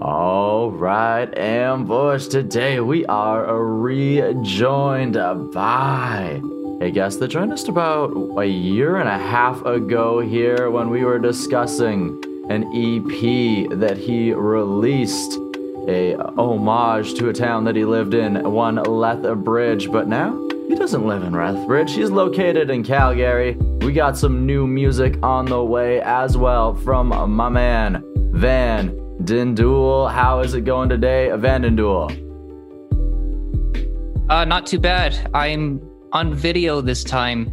All right, Ambush. Today we are rejoined by a guest that joined us about a year and a half ago here when we were discussing an EP that he released, a homage to a town that he lived in, one Lethbridge. But now he doesn't live in Lethbridge. He's located in Calgary. We got some new music on the way as well from my man Van Dindul. How is it going today, Van Uh, not too bad. I'm on video this time.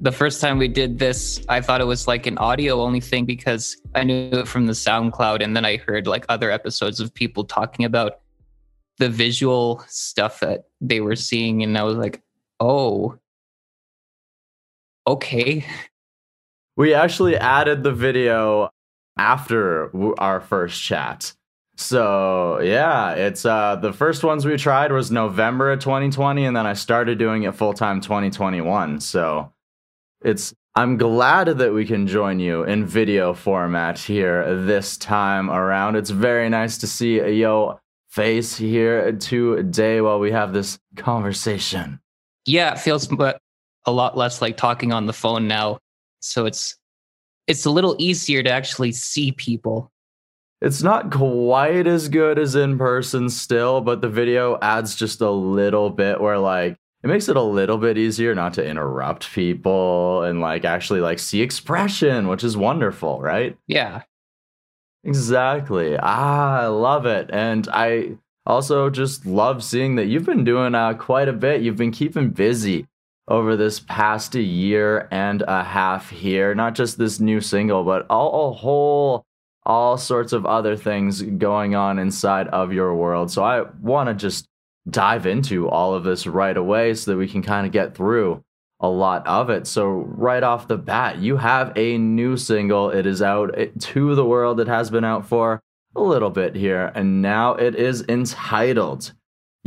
The first time we did this, I thought it was like an audio only thing because I knew it from the SoundCloud, and then I heard like other episodes of people talking about the visual stuff that they were seeing, and I was like, oh, okay. We actually added the video after our first chat. So yeah, it's uh the first ones we tried was November of 2020, and then I started doing it full time 2021. So it's I'm glad that we can join you in video format here this time around. It's very nice to see yo face here today while we have this conversation. Yeah, it feels a lot less like talking on the phone now. So it's it's a little easier to actually see people. It's not quite as good as in person still, but the video adds just a little bit where like it makes it a little bit easier not to interrupt people and like actually like see expression, which is wonderful, right? Yeah. Exactly. Ah, I love it. And I also just love seeing that you've been doing uh, quite a bit. You've been keeping busy over this past year and a half here. Not just this new single, but all, a whole, all sorts of other things going on inside of your world. So I want to just dive into all of this right away so that we can kind of get through a lot of it. So, right off the bat, you have a new single. It is out eh, to the world. It has been out for a little bit here, and now it is entitled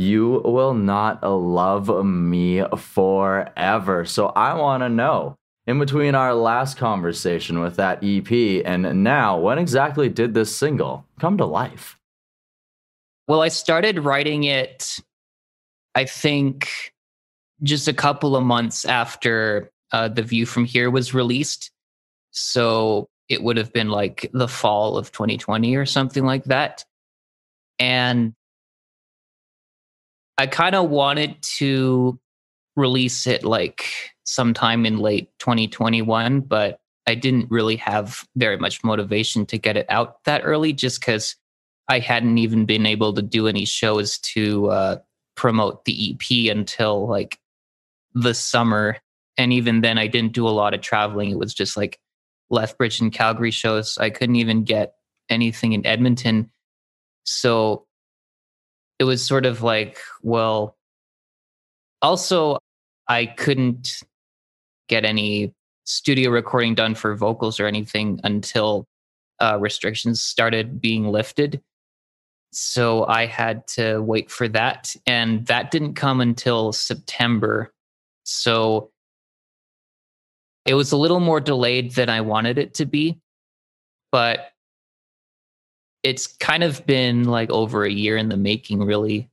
you will not love me forever. So I want to know in between our last conversation with that EP and now, when exactly did this single come to life? Well, I started writing it, I think, just a couple of months after uh, The View from Here was released. So it would have been like the fall of 2020 or something like that. And I kind of wanted to release it like sometime in late 2021, but I didn't really have very much motivation to get it out that early just because I hadn't even been able to do any shows to uh, promote the EP until like the summer. And even then, I didn't do a lot of traveling. It was just like Lethbridge and Calgary shows. I couldn't even get anything in Edmonton. So it was sort of like, well, also, I couldn't get any studio recording done for vocals or anything until uh, restrictions started being lifted. So I had to wait for that. And that didn't come until September. So it was a little more delayed than I wanted it to be. But it's kind of been like over a year in the making, really.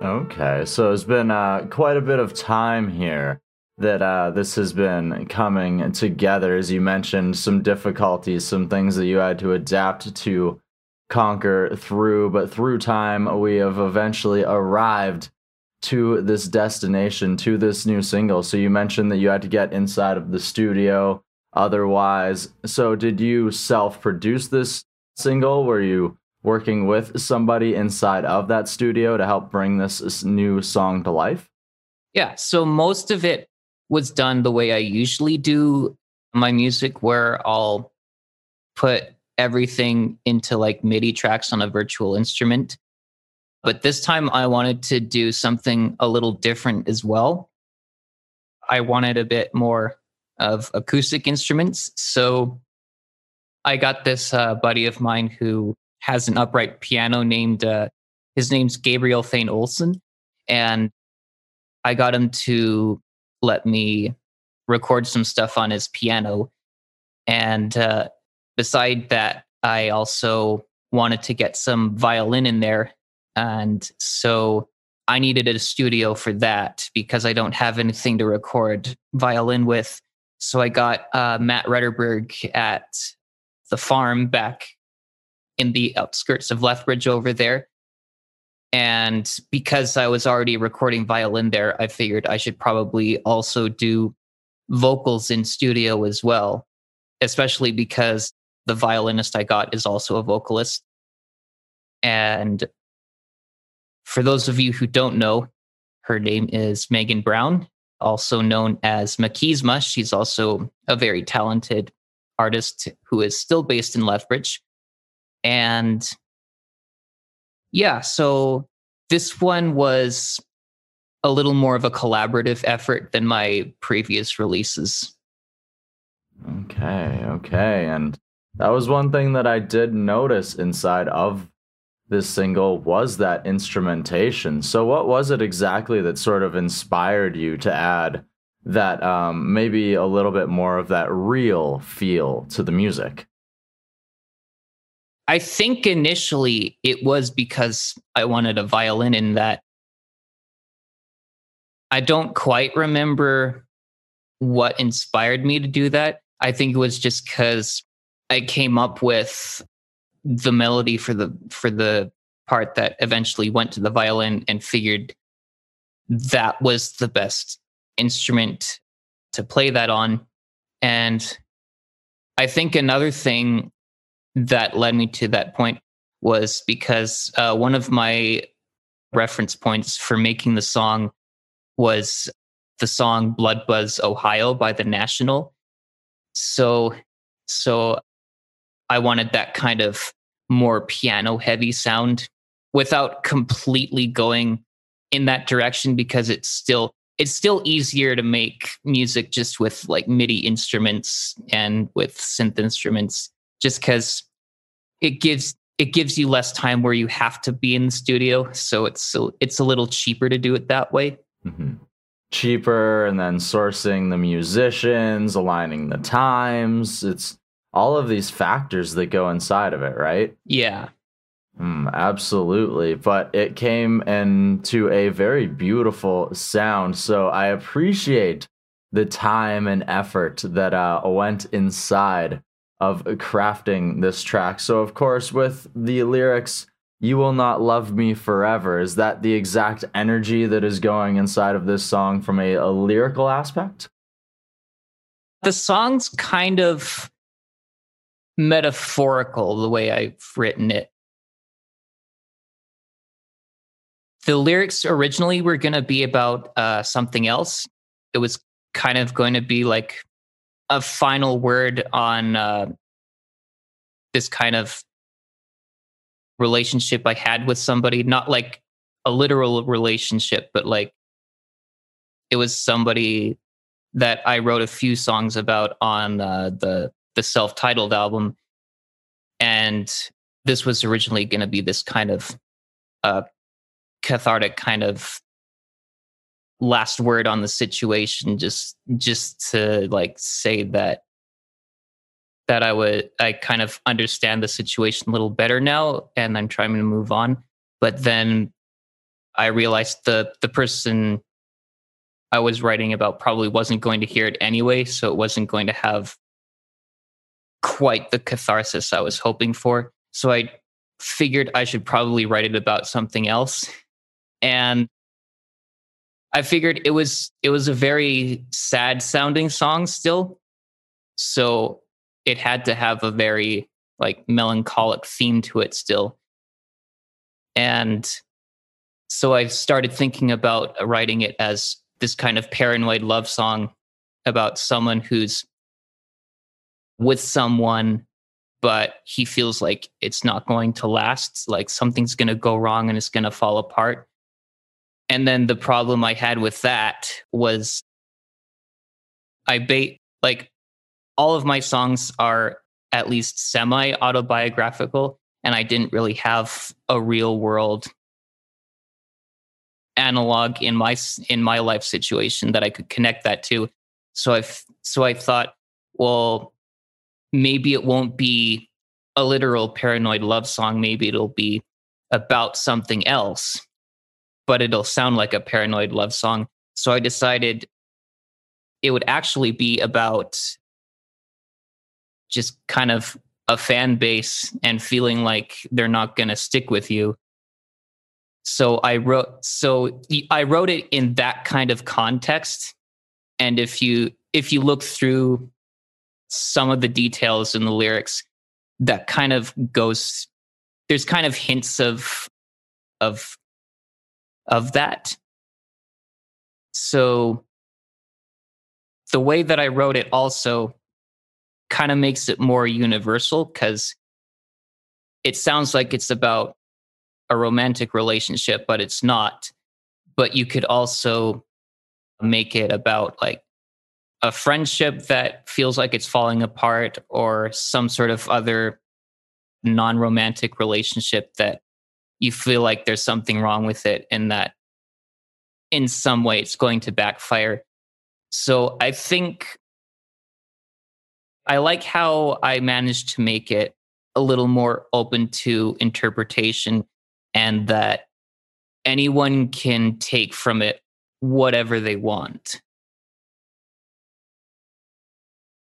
Okay, so it's been uh, quite a bit of time here that uh, this has been coming together. As you mentioned, some difficulties, some things that you had to adapt to conquer through, but through time, we have eventually arrived to this destination, to this new single. So you mentioned that you had to get inside of the studio otherwise. So did you self produce this single? Were you working with somebody inside of that studio to help bring this new song to life? Yeah. So most of it was done the way I usually do my music, where I'll put everything into like MIDI tracks on a virtual instrument. But this time I wanted to do something a little different as well. I wanted a bit more of acoustic instruments. So I got this uh, buddy of mine who has an upright piano named, uh, his name's Gabriel Thane Olson. And I got him to let me record some stuff on his piano. And uh, beside that, I also wanted to get some violin in there. And so I needed a studio for that because I don't have anything to record violin with. So I got uh, Matt Retterberg at the farm back in the outskirts of Lethbridge over there. And because I was already recording violin there, I figured I should probably also do vocals in studio as well, especially because the violinist I got is also a vocalist. And for those of you who don't know, her name is Megan Brown, also known as Makisma. She's also a very talented artist who is still based in Lethbridge. And yeah, so this one was a little more of a collaborative effort than my previous releases. Okay, okay. And that was one thing that I did notice inside of this single was that instrumentation. So what was it exactly that sort of inspired you to add that um, maybe a little bit more of that real feel to the music? I think initially it was because I wanted a violin in that. I don't quite remember what inspired me to do that. I think it was just because I came up with the melody for the for the part that eventually went to the violin and figured that was the best instrument to play that on. And I think another thing that led me to that point was because uh, one of my reference points for making the song was the song Blood Buzz Ohio by The National. So so I wanted that kind of more piano heavy sound without completely going in that direction because it's still it's still easier to make music just with like MIDI instruments and with synth instruments just cuz it gives it gives you less time where you have to be in the studio. So it's it's a little cheaper to do it that way. Mm-hmm. cheaper and then sourcing the musicians aligning the times. It's all of these factors that go inside of it right? Yeah mm, absolutely but it came into a very beautiful sound so i appreciate the time and effort that uh, went inside of crafting this track. So, of course, with the lyrics, You Will Not Love Me Forever, is that the exact energy that is going inside of this song from a, a lyrical aspect? The song's kind of metaphorical the way I've written it. The lyrics originally were going to be about uh, something else. It was kind of going to be like a final word on uh, this kind of relationship I had with somebody, not like a literal relationship, but like it was somebody that I wrote a few songs about on uh, the the self-titled album, and this was originally going to be this kind of uh, cathartic kind of last word on the situation just just to like say that that I would I kind of understand the situation a little better now and I'm trying to move on. But then I realized the the person I was writing about probably wasn't going to hear it anyway so it wasn't going to have quite the catharsis I was hoping for. So I figured I should probably write it about something else and I figured it was it was a very sad sounding song still. So it had to have a very like melancholic theme to it still. And so I started thinking about writing it as this kind of paranoid love song about someone who's with someone but he feels like it's not going to last like something's going to go wrong and it's going to fall apart and then the problem I had with that was I bait like all of my songs are at least semi autobiographical and I didn't really have a real world analog in my in my life situation that I could connect that to. So I so I thought, well, maybe it won't be a literal paranoid love song, maybe it'll be about something else, but it'll sound like a paranoid love song. So I decided it would actually be about just kind of a fan base and feeling like they're not going to stick with you. So I wrote so I wrote it in that kind of context and if you if you look through some of the details in the lyrics that kind of goes there's kind of hints of of of that. So the way that i wrote it also kind of makes it more universal because it sounds like it's about a romantic relationship but it's not. But you could also make it about like a friendship that feels like it's falling apart or some sort of other non-romantic relationship that you feel like there's something wrong with it and that in some way it's going to backfire. So i think i like how i managed to make it a little more open to interpretation and that anyone can take from it whatever they want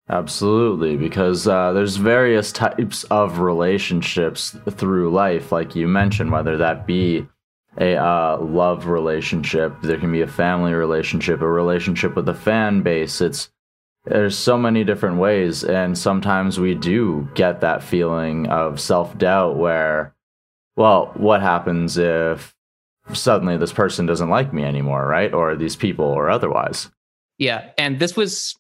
Absolutely, because uh, there's various types of relationships through life, like you mentioned, whether that be a uh, love relationship, there can be a family relationship, a relationship with a fan base. It's there's so many different ways, and sometimes we do get that feeling of self doubt where, well, what happens if suddenly this person doesn't like me anymore, right? Or these people, or otherwise. Yeah, and this was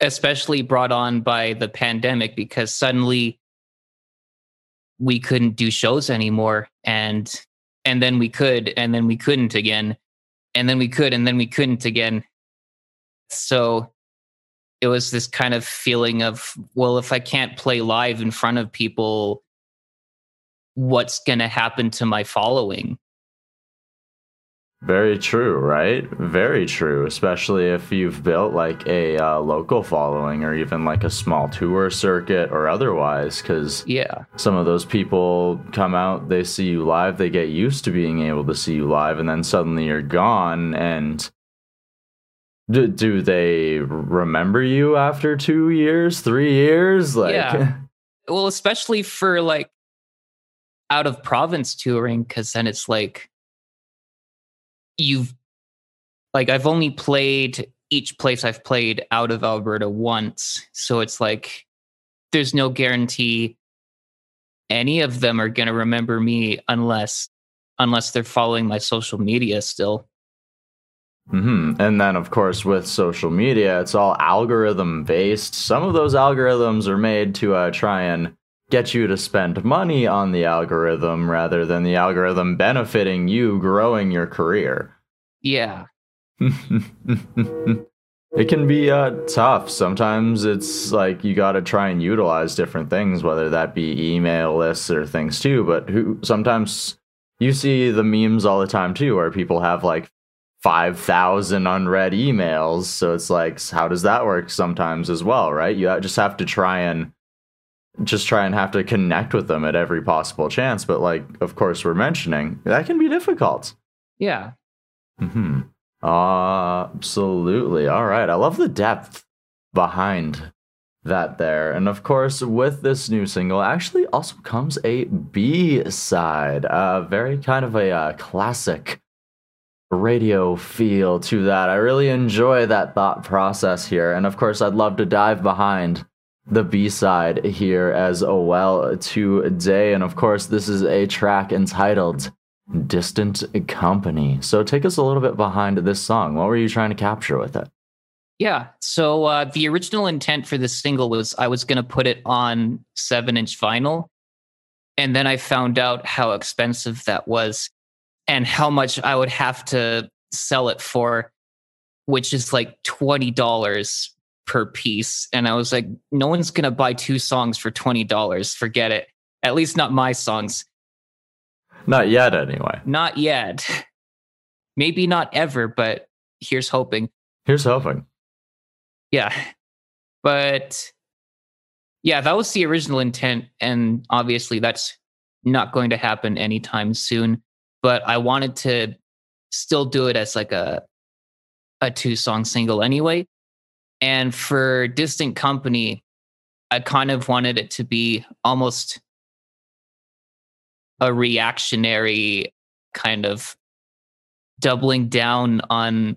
especially brought on by the pandemic because suddenly we couldn't do shows anymore and and then we could and then we couldn't again and then we could and then we couldn't again. So it was this kind of feeling of well if i can't play live in front of people what's going to happen to my following very true, right? Very true, especially if you've built like a uh, local following or even like a small tour circuit or otherwise. Because yeah, some of those people come out, they see you live, they get used to being able to see you live, and then suddenly you're gone. And do, do they remember you after two years, three years? Like, yeah. Well, especially for like out of province touring, because then it's like you've like I've only played each place I've played out of Alberta once. So it's like there's no guarantee any of them are going to remember me unless unless they're following my social media still. Mm-hmm. And then, of course, with social media, it's all algorithm based. Some of those algorithms are made to uh, try and get you to spend money on the algorithm rather than the algorithm benefiting you growing your career. Yeah. it can be uh, tough. Sometimes it's like you got to try and utilize different things, whether that be email lists or things too. But who sometimes you see the memes all the time too, where people have like 5,000 unread emails. So it's like, how does that work sometimes as well, right? You just have to try and just try and have to connect with them at every possible chance. But like, of course, we're mentioning that can be difficult. Yeah. Hmm. Uh, absolutely. All right. I love the depth behind that there. And of course, with this new single, actually also comes a B side. Uh, very kind of a uh, classic radio feel to that. I really enjoy that thought process here. And of course, I'd love to dive behind the B side here as well today. And of course, this is a track entitled Distant Company. So take us a little bit behind this song. What were you trying to capture with it? Yeah. So uh, the original intent for this single was I was going to put it on seven inch vinyl. And then I found out how expensive that was and how much I would have to sell it for, which is like $20 per piece. And I was like, no one's going to buy two songs for $20. Forget it. At least not my songs. Not yet, anyway. Not yet. Maybe not ever, but here's hoping. Here's hoping. Yeah. But yeah, that was the original intent. And obviously, that's not going to happen anytime soon. But I wanted to still do it as like a a two song single anyway. And for Distant Company, I kind of wanted it to be almost a reactionary kind of doubling down on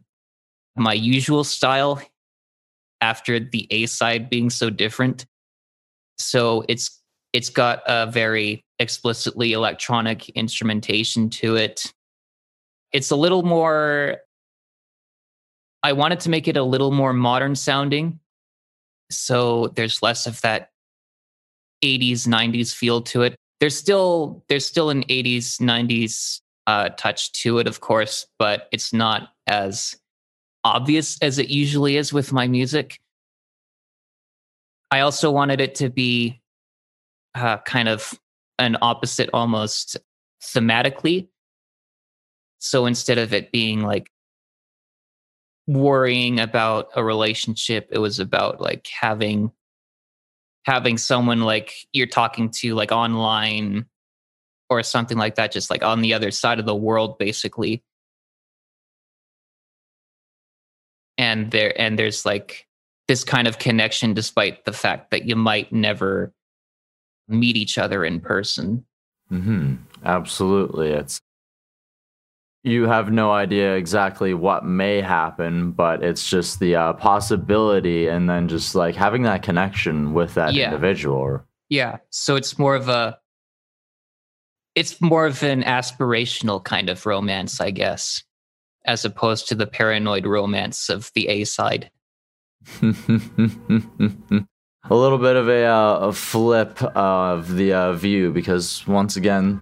my usual style after the A side being so different. So it's it's got a very explicitly electronic instrumentation to it. It's a little more I wanted to make it a little more modern sounding. So there's less of that 80s 90s feel to it. There's still there's still an 80s 90s uh, touch to it of course, but it's not as obvious as it usually is with my music. I also wanted it to be uh, kind of an opposite almost thematically. So instead of it being like worrying about a relationship, it was about like having having someone like you're talking to like online or something like that just like on the other side of the world basically and there and there's like this kind of connection despite the fact that you might never meet each other in person. Mm-hmm. Absolutely. It's you have no idea exactly what may happen, but it's just the uh, possibility, and then just like having that connection with that yeah. individual. Yeah. So it's more of a, it's more of an aspirational kind of romance, I guess, as opposed to the paranoid romance of the A side. a little bit of a, uh, a flip of the uh, view because once again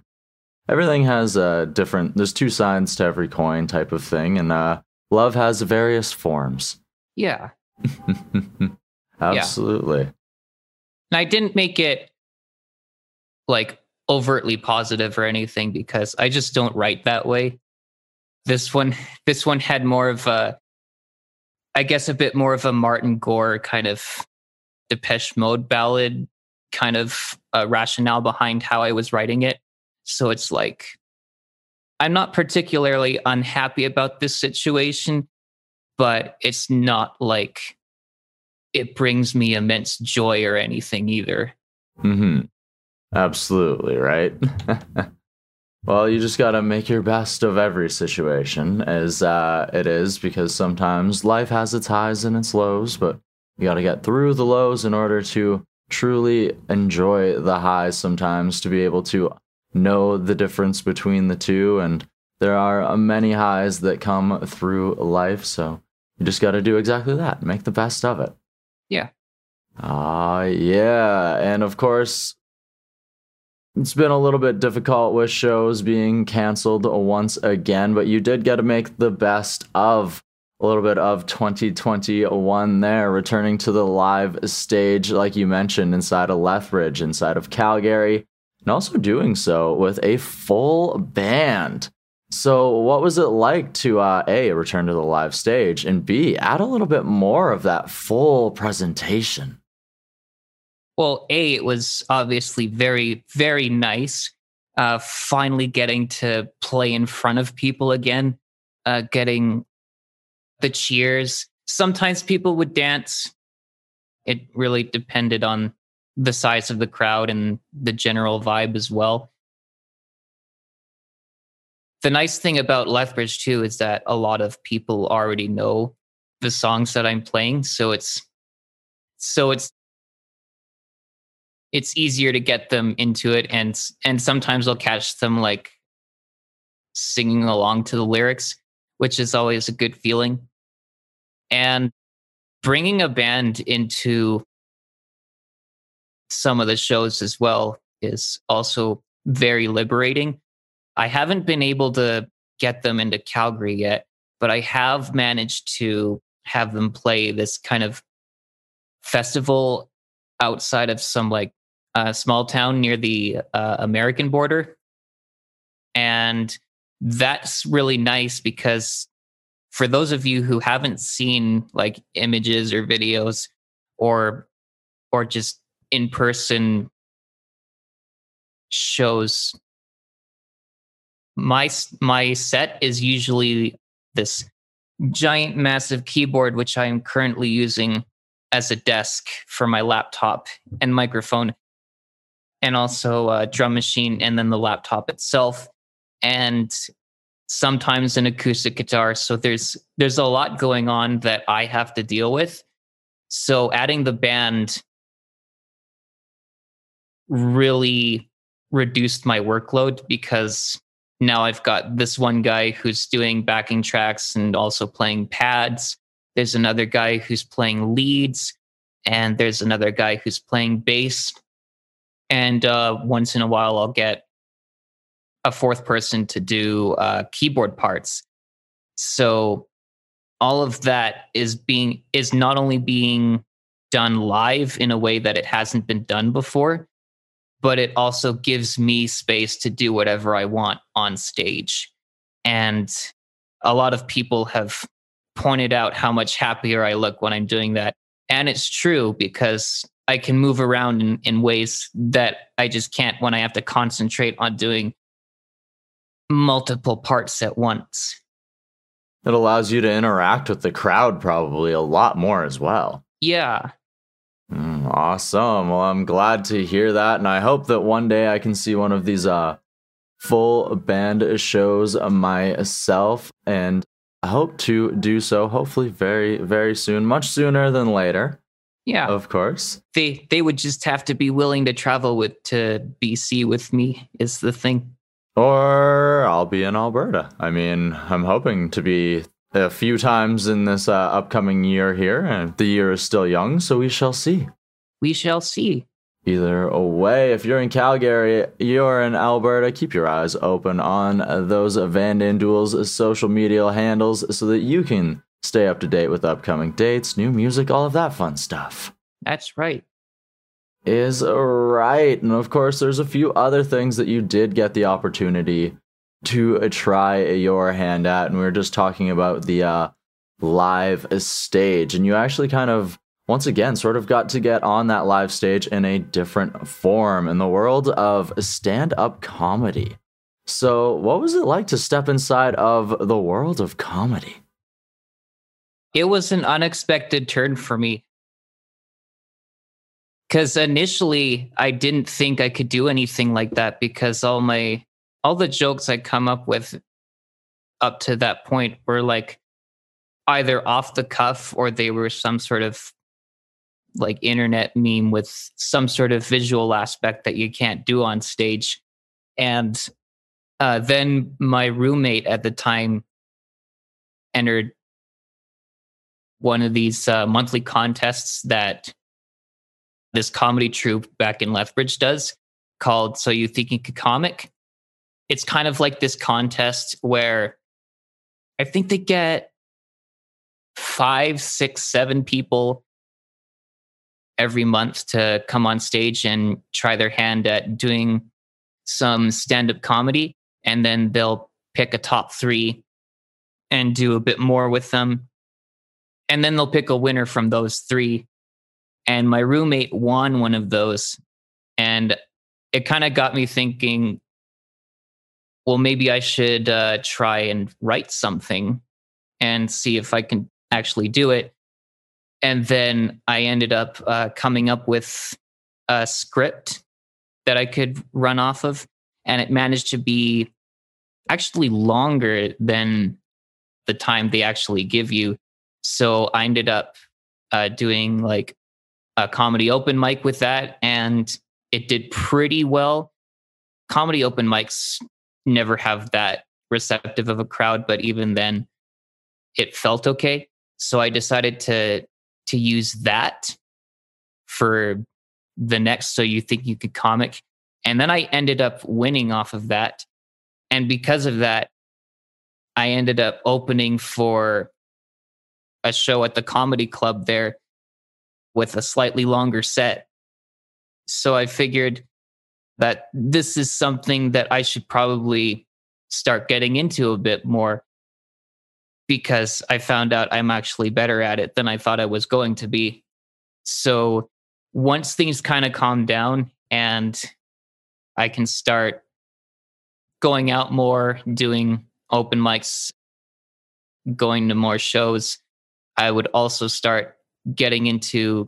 everything has a different there's two sides to every coin type of thing and uh, love has various forms yeah absolutely yeah. and i didn't make it like overtly positive or anything because i just don't write that way this one this one had more of a i guess a bit more of a martin gore kind of Depeche Mode ballad kind of uh, rationale behind how I was writing it. So it's like, I'm not particularly unhappy about this situation, but it's not like it brings me immense joy or anything either. Mm-hmm. Absolutely right. well, you just gotta make your best of every situation, as uh, it is, because sometimes life has its highs and its lows, but you got to get through the lows in order to truly enjoy the highs sometimes to be able to know the difference between the two. And there are many highs that come through life. So you just got to do exactly that. Make the best of it. Yeah. Ah, uh, yeah. And of course, it's been a little bit difficult with shows being canceled once again, but you did get to make the best of a little bit of 2021 there, returning to the live stage, like you mentioned, inside of Lethbridge, inside of Calgary, and also doing so with a full band. So, what was it like to uh, A, return to the live stage, and B, add a little bit more of that full presentation? Well, A, it was obviously very, very nice. Uh, finally getting to play in front of people again, uh, getting the cheers. Sometimes people would dance. It really depended on the size of the crowd and the general vibe as well. The nice thing about Lethbridge too is that a lot of people already know the songs that I'm playing, so it's so it's it's easier to get them into it and and sometimes I'll catch them like singing along to the lyrics, which is always a good feeling. And bringing a band into some of the shows as well is also very liberating. I haven't been able to get them into Calgary yet, but I have managed to have them play this kind of festival outside of some like uh, small town near the uh, American border. And that's really nice because for those of you who haven't seen like images or videos or or just in person shows. My my set is usually this giant massive keyboard which i am currently using as a desk for my laptop and microphone and also a drum machine and then the laptop itself and sometimes an acoustic guitar. So there's there's a lot going on that i have to deal with. So adding the band really reduced my workload because now I've got this one guy who's doing backing tracks and also playing pads. There's another guy who's playing leads, and there's another guy who's playing bass. And uh, once in a while, I'll get a fourth person to do uh, keyboard parts. So all of that is being is not only being done live in a way that it hasn't been done before but it also gives me space to do whatever i want on stage and a lot of people have pointed out how much happier i look when i'm doing that and it's true because i can move around in, in ways that i just can't when i have to concentrate on doing multiple parts at once it allows you to interact with the crowd probably a lot more as well. Yeah. Mm, awesome. Well, I'm glad to hear that. And I hope that one day I can see one of these uh, full band shows myself. And I hope to do so hopefully very, very soon, much sooner than later. Yeah. Of course. They they would just have to be willing to travel with to BC with me is the thing. Or I'll be in Alberta. I mean, I'm hoping to be a few times in this uh, upcoming year here, and the year is still young, so we shall see. We shall see. Either way, if you're in Calgary, you're in Alberta, keep your eyes open on those Van Duel's social media handles so that you can stay up to date with upcoming dates, new music, all of that fun stuff. That's right is right. And of course, there's a few other things that you did get the opportunity to try your hand at. And we were just talking about the uh, live stage. And you actually kind of, once again, sort of got to get on that live stage in a different form in the world of stand up comedy. So, what was it like to step inside of the world of comedy? It was an unexpected turn for me because initially I didn't think I could do anything like that because all my all the jokes I come up with up to that point were like either off the cuff or they were some sort of like internet meme with some sort of visual aspect that you can't do on stage and uh, then my roommate at the time entered one of these uh, monthly contests that this comedy troupe back in Lethbridge does called So You Think You Could Comic. It's kind of like this contest where I think they get five, six, seven people every month to come on stage and try their hand at doing some stand up comedy. And then they'll pick a top three and do a bit more with them. And then they'll pick a winner from those three and my roommate won one of those and it kind of got me thinking well maybe i should uh, try and write something and see if i can actually do it and then i ended up uh, coming up with a script that i could run off of and it managed to be actually longer than the time they actually give you so i ended up uh, doing like a comedy open mic with that, and it did pretty well. Comedy open mics never have that receptive of a crowd, but even then, it felt okay. So I decided to to use that for the next so you think you could comic and then i ended up winning off of that and because of that i ended up opening for a show at the comedy club there with a slightly longer set. So I figured that this is something that I should probably start getting into a bit more because I found out I'm actually better at it than I thought I was going to be. So once things kind of calm down and I can start going out more, doing open mics, going to more shows, I would also start getting into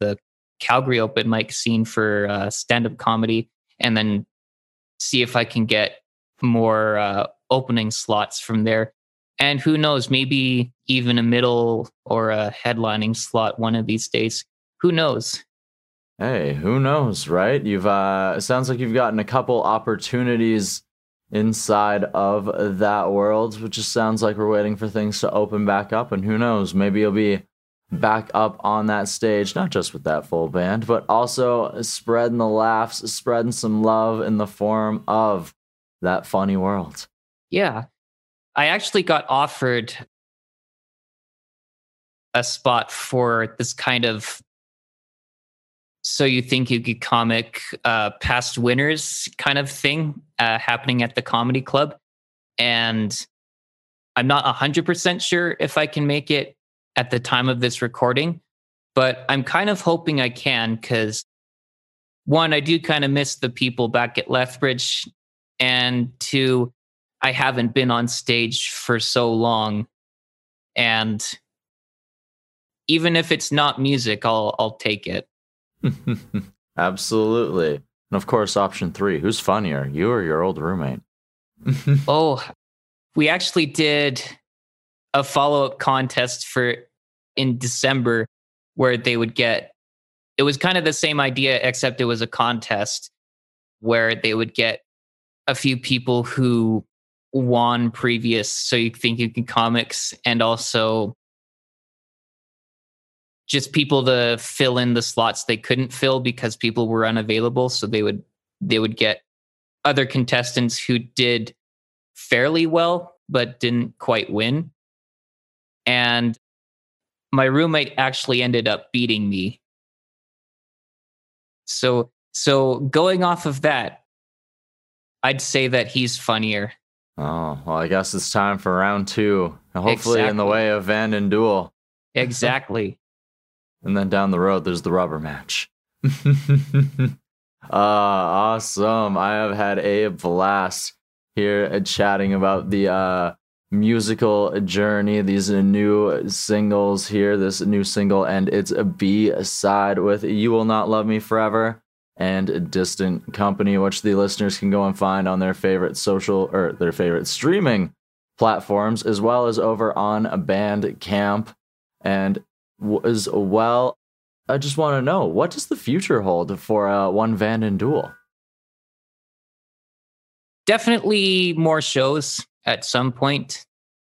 the Calgary open mic scene for uh, stand up comedy and then see if I can get more uh, opening slots from there. And who knows, maybe even a middle or a headlining slot one of these days. Who knows? Hey, who knows, right? You've uh it sounds like you've gotten a couple opportunities inside of that world, which just sounds like we're waiting for things to open back up and who knows, maybe you'll be back up on that stage, not just with that full band, but also spreading the laughs, spreading some love in the form of that funny world. Yeah. I actually got offered a spot for this kind of so you think you could comic uh, past winners kind of thing uh, happening at the comedy club and i'm not 100% sure if i can make it at the time of this recording but i'm kind of hoping i can because one i do kind of miss the people back at lethbridge and two i haven't been on stage for so long and even if it's not music i'll i'll take it Absolutely. And of course, option three who's funnier, you or your old roommate? oh, we actually did a follow up contest for in December where they would get it was kind of the same idea, except it was a contest where they would get a few people who won previous so you think you can comics and also just people to fill in the slots they couldn't fill because people were unavailable so they would they would get other contestants who did fairly well but didn't quite win and my roommate actually ended up beating me so so going off of that i'd say that he's funnier oh well i guess it's time for round two hopefully exactly. in the way of van and duel exactly and then down the road, there's the rubber match. uh, awesome. I have had a blast here at chatting about the uh, musical journey, these new singles here, this new single, and it's a B side with You Will Not Love Me Forever and Distant Company, which the listeners can go and find on their favorite social or their favorite streaming platforms, as well as over on Bandcamp. And as well. I just want to know what does the future hold for uh, One Van and Duel? Definitely more shows at some point.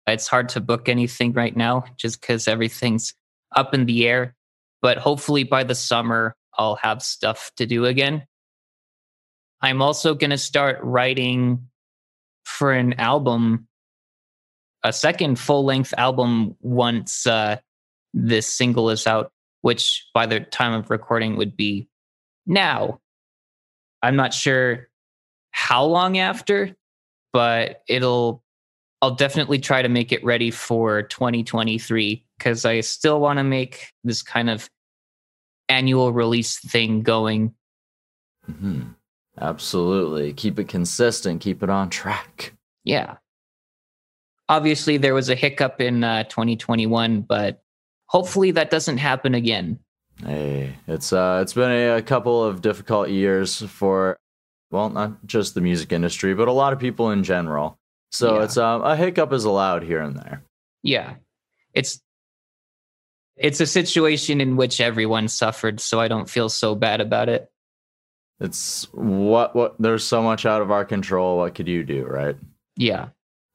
It's hard to book anything right now just because everything's up in the air. But hopefully by the summer, I'll have stuff to do again. I'm also going to start writing for an album, a second full length album once uh, this single is out, which by the time of recording would be now. I'm not sure how long after, but it'll, I'll definitely try to make it ready for 2023 because I still want to make this kind of annual release thing going. Mm-hmm. Absolutely. Keep it consistent, keep it on track. Yeah. Obviously, there was a hiccup in uh, 2021, but hopefully that doesn't happen again. Hey, it's uh, it's been a, a couple of difficult years for, well, not just the music industry, but a lot of people in general. So yeah. it's um, a hiccup is allowed here and there. Yeah, it's it's a situation in which everyone suffered, so I don't feel so bad about it. It's what what there's so much out of our control. What could you do, right? Yeah.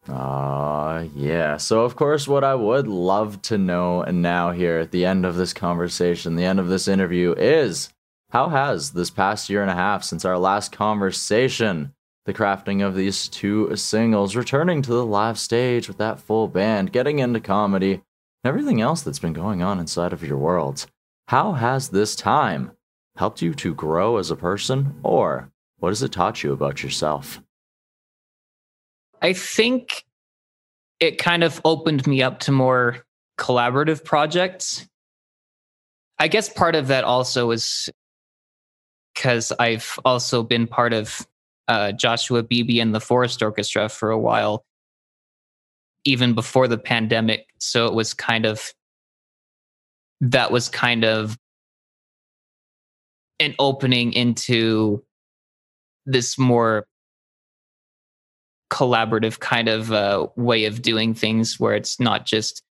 Ah, uh, yeah. So, of course, what I would love to know and now here at the end of this conversation, the end of this interview, is how has this past year and a half since our last conversation, the crafting of these two singles, returning to the live stage with that full band, getting into comedy, and everything else that's been going on inside of your world, how has this time helped you to grow as a person, or what has it taught you about yourself? I think it kind of opened me up to more collaborative projects. I guess part of that also is because I've also been part of uh, Joshua Beebe and the Forest Orchestra for a while, even before the pandemic. So it was kind of that was kind of an opening into this more collaborative kind of uh, way of doing things where it's not just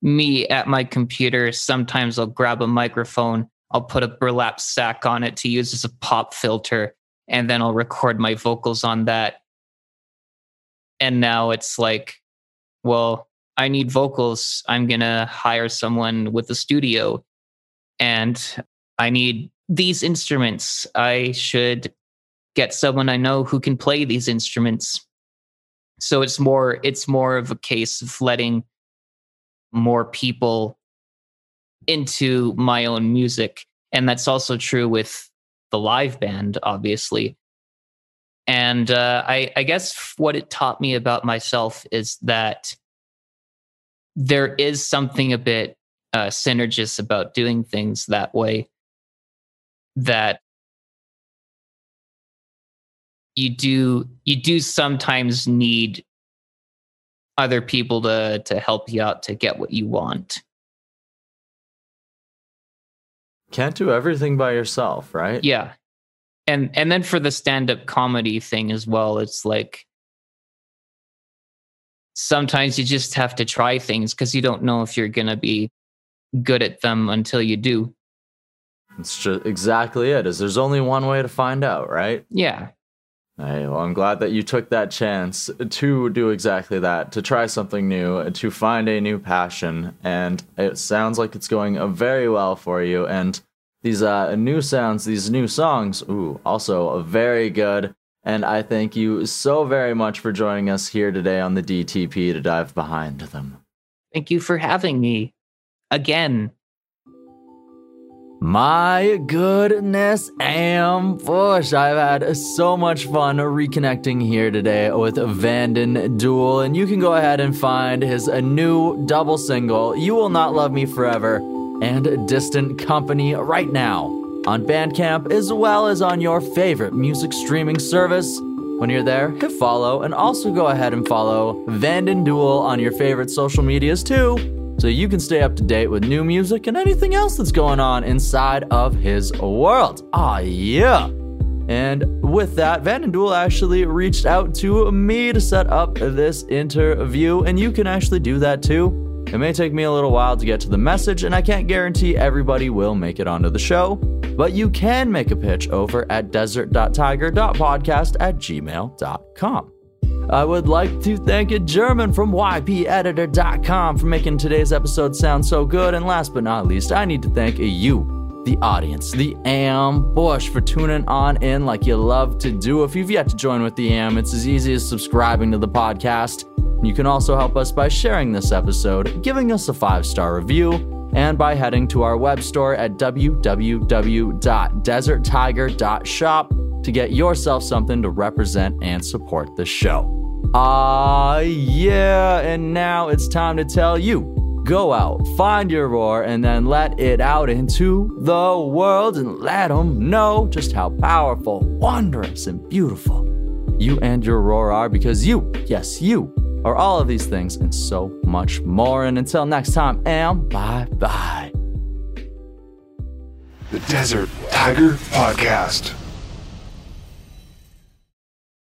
me at my computer. Sometimes I'll grab a microphone, I'll put a burlap sack on it to use as a pop filter, and then I'll record my vocals on that. And now it's like, well, I need vocals. I'm going to hire someone with a studio and I need these instruments. I should get someone I know who can play these instruments. So it's more it's more of a case of letting more people into my own music and that's also true with the live band obviously. And uh, I, I guess what it taught me about myself is that there is something a bit uh, synergist about doing things that way that you do you do sometimes need other people to to help you out to get what you want can't do everything by yourself right yeah and and then for the stand up comedy thing as well it's like sometimes you just have to try things because you don't know if you're going to be good at them until you do. It's just exactly it. Is there's only one way to find out, right? Yeah. Hey, well, I'm glad that you took that chance to do exactly that, to try something new, to find a new passion, and it sounds like it's going very well for you. And these uh, new sounds, these new songs, ooh, also very good. And I thank you so very much for joining us here today on the DTP to dive behind them. Thank you for having me again. My goodness, ambush. I've had so much fun reconnecting here today with Vanden Duel, and you can go ahead and find his new double single, You Will Not Love Me Forever, and Distant Company right now on Bandcamp as well as on your favorite music streaming service. When you're there, hit follow and also go ahead and follow Vanden Duel on your favorite social medias too, so you can stay up to date with new music and anything else that's going on inside of his world. Ah, yeah. And with that, Vanden Duel actually reached out to me to set up this interview, and you can actually do that too. It may take me a little while to get to the message, and I can't guarantee everybody will make it onto the show, but you can make a pitch over at desert.tiger.podcast at gmail.com. I would like to thank a German from ypeditor.com for making today's episode sound so good. And last but not least, I need to thank you, the audience, the ambush, for tuning on in like you love to do. If you've yet to join with the AM, it's as easy as subscribing to the podcast. You can also help us by sharing this episode, giving us a five star review, and by heading to our web store at www.deserttiger.shop to get yourself something to represent and support the show. Ah, uh, yeah, and now it's time to tell you go out, find your roar, and then let it out into the world and let them know just how powerful, wondrous, and beautiful you and your roar are because you, yes, you, are all of these things and so much more. And until next time, am bye bye. The Desert Tiger Podcast.